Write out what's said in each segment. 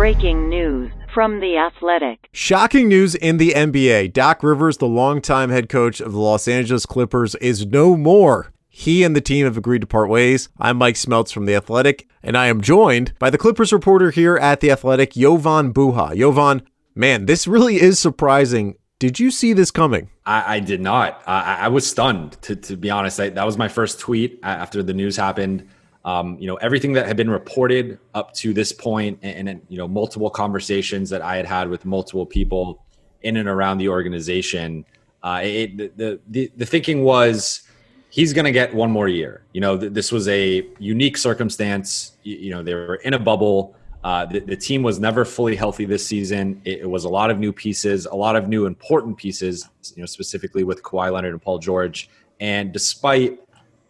Breaking news from The Athletic. Shocking news in the NBA. Doc Rivers, the longtime head coach of the Los Angeles Clippers, is no more. He and the team have agreed to part ways. I'm Mike Smeltz from The Athletic, and I am joined by the Clippers reporter here at The Athletic, Jovan Buha. Jovan, man, this really is surprising. Did you see this coming? I, I did not. I, I, was stunned, to, to be honest. I, that was my first tweet after the news happened. Um, you know, everything that had been reported up to this point and, and, you know, multiple conversations that I had had with multiple people in and around the organization, uh, it, the, the, the thinking was he's going to get one more year. You know, th- this was a unique circumstance. You, you, know, they were in a bubble. Uh, the, the, team was never fully healthy this season. It, it, was a lot of new pieces, a lot of new important pieces. You know, specifically with Kawhi Leonard and Paul George. And despite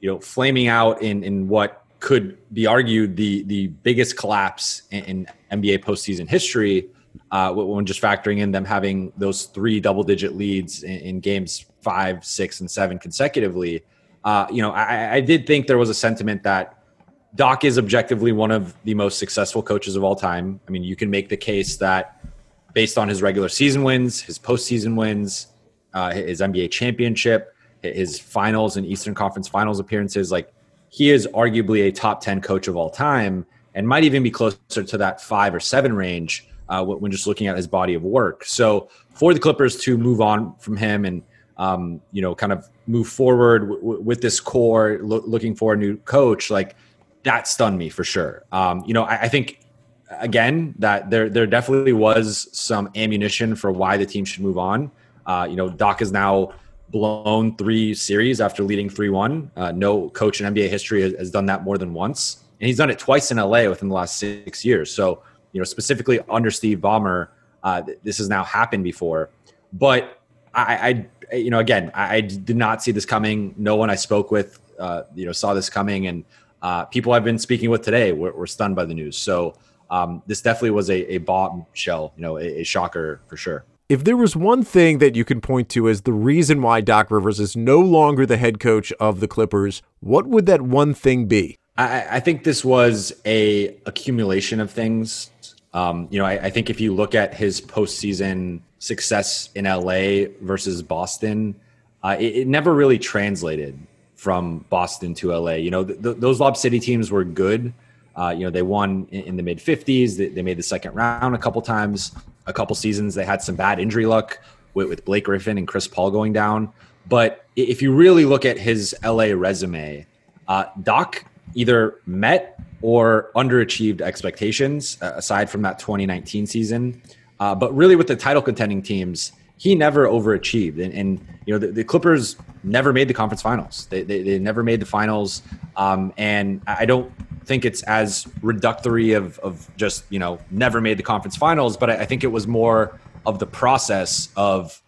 you know flaming out in in what could be argued the the biggest collapse in, in NBA postseason history. Uh, when just factoring in them having those three double digit leads in, in games five, six, and seven consecutively, uh, you know, I, I, did think there was a sentiment that Doc is objectively one of the most successful coaches of all time. I mean, you can make the case that based on his regular season wins, his postseason wins, uh, his NBA championship, his finals and Eastern Conference Finals appearances, like he is arguably a top 10 coach of all time and might even be closer to that five or seven range uh, when just looking at his body of work. So for the Clippers to move on from him and um, you know kind of move forward w- w- with this core, lo- looking for a new coach, like that stunned me for sure. Um, you know, I, I think again that there there definitely was some ammunition for why the team should move on. Uh, you know, Doc is now blown three series after leading 3-1 uh, no coach in nba history has, has, done that more than once. And he's done it twice in la within the last six years. So you know specifically under steve ballmer uh, this has now happened before. But I, I you know again I, I, did not see this coming. No one i spoke with uh, you know saw this coming. And uh, people i've been speaking with today were, were stunned by the news. So um, this definitely was a, a bombshell you know a, a shocker for sure if there was one thing that you can point to as the reason why Doc Rivers is no longer the head coach of the Clippers, what would that one thing be? I, I think this was a accumulation of things. Um, you know, I, I, think if you look at his postseason success in LA versus Boston, uh, it, it, never really translated from Boston to LA. You know, th- th- those Lob City teams were good. Uh, you know, they won in, in the mid 50s. They, they, made the second round a couple times a couple seasons. They had some bad injury luck with, with Blake Griffin and Chris Paul going down. But if you really look at his LA resume, uh, Doc either met or underachieved expectations uh, aside from that 2019 season. Uh, but really, with the title contending teams, he never overachieved. And, and you know, the, the, Clippers never made the conference finals. They, they, they never made the finals. Um, and I don't think it's as reductory of, of just, you know, never made the conference finals, but I, I think it was more of the process of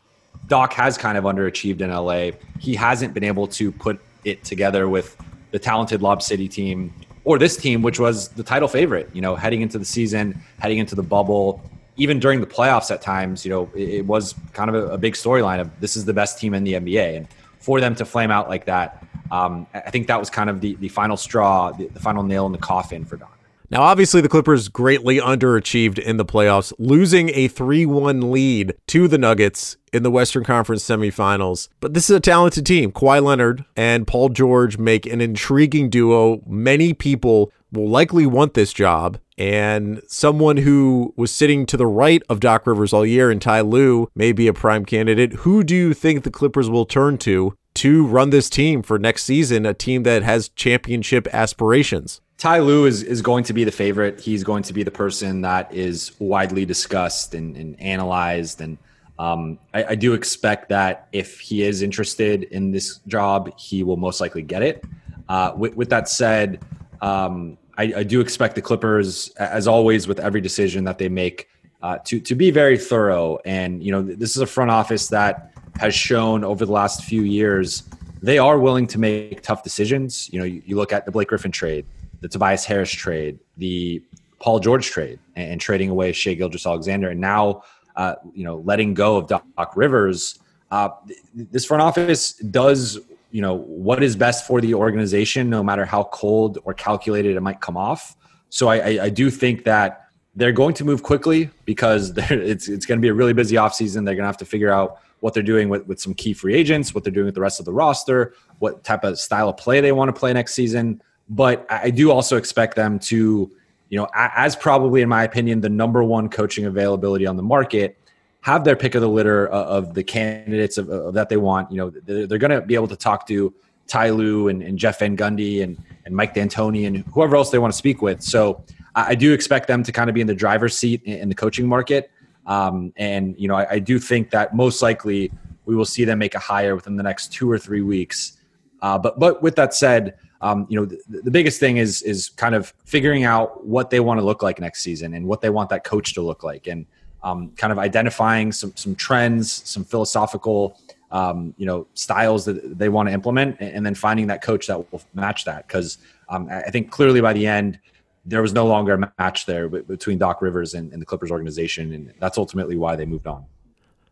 Doc has kind of underachieved in LA. He hasn't been able to put it together with the talented Lob City team or this team, which was the title favorite, you know, heading into the season, heading into the bubble even during the playoffs at times, you know, it, it was kind of a, a big storyline of this is the best team in the NBA. And for them to flame out like that, um, I think that was kind of the, the final straw, the, the final nail in the coffin for Don. Now, obviously, the Clippers greatly underachieved in the playoffs, losing a 3 1 lead to the Nuggets in the Western Conference semifinals. But this is a talented team. Kawhi Leonard and Paul George make an intriguing duo. Many people will likely want this job. And someone who was sitting to the right of Doc Rivers all year and Ty Lue may be a prime candidate. Who do you think the Clippers will turn to to run this team for next season, a team that has championship aspirations? Ty Lue is, is going to be the favorite. He's going to be the person that is widely discussed and, and analyzed. And um, I, I, do expect that if he is interested in this job, he will most likely get it. Uh, with, with, that said, um, I, I, do expect the Clippers, as always, with every decision that they make, uh, to to be very thorough. And you know, this is a front office that has shown over the last few years they are willing to make tough decisions. You know, you, you look at the Blake Griffin trade, the Tobias Harris trade, the Paul George trade, and, and trading away Shai Gilgeous-Alexander, and now uh, you know letting go of Doc Rivers. Uh, this front office does you know what is best for the organization no matter how cold or calculated it might come off so i, I, I do think that they're going to move quickly because it's it's going to be a really busy offseason. They're going to have to figure out what they're doing with, with some key free agents, what they're doing with the rest of the roster, what type of style of play they want to play next season. But I do also expect them to, you know, as probably in my opinion, the number one coaching availability on the market, have their pick of the litter of the candidates of, of that they want. You know, they're, they're going to be able to talk to Ty Lue and, and Jeff Van Gundy and, and Mike D'Antoni and whoever else they want to speak with. So I, do expect them to kind of be in the driver's seat in the coaching market. Um, and you know, I, I, do think that most likely we will see them make a hire within the next two or three weeks. Uh, but but with that said, um, you know, the, the, biggest thing is is kind of figuring out what they want to look like next season and what they want that coach to look like, and um, kind of identifying some some trends, some philosophical. Um, you know styles that they want to implement and then finding that coach that will match that because um, i think clearly by the end there was no longer a match there between Doc Rivers and, and, the Clippers organization, and that's ultimately why they moved on.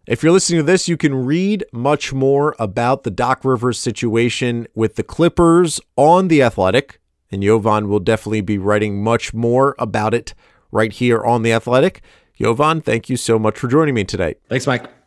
If you're listening to this, you can read much more about the Doc Rivers situation with the Clippers on The Athletic, and Jovan will definitely be writing much more about it right here on The Athletic. Jovan, thank you so much for joining me today. Thanks, Mike.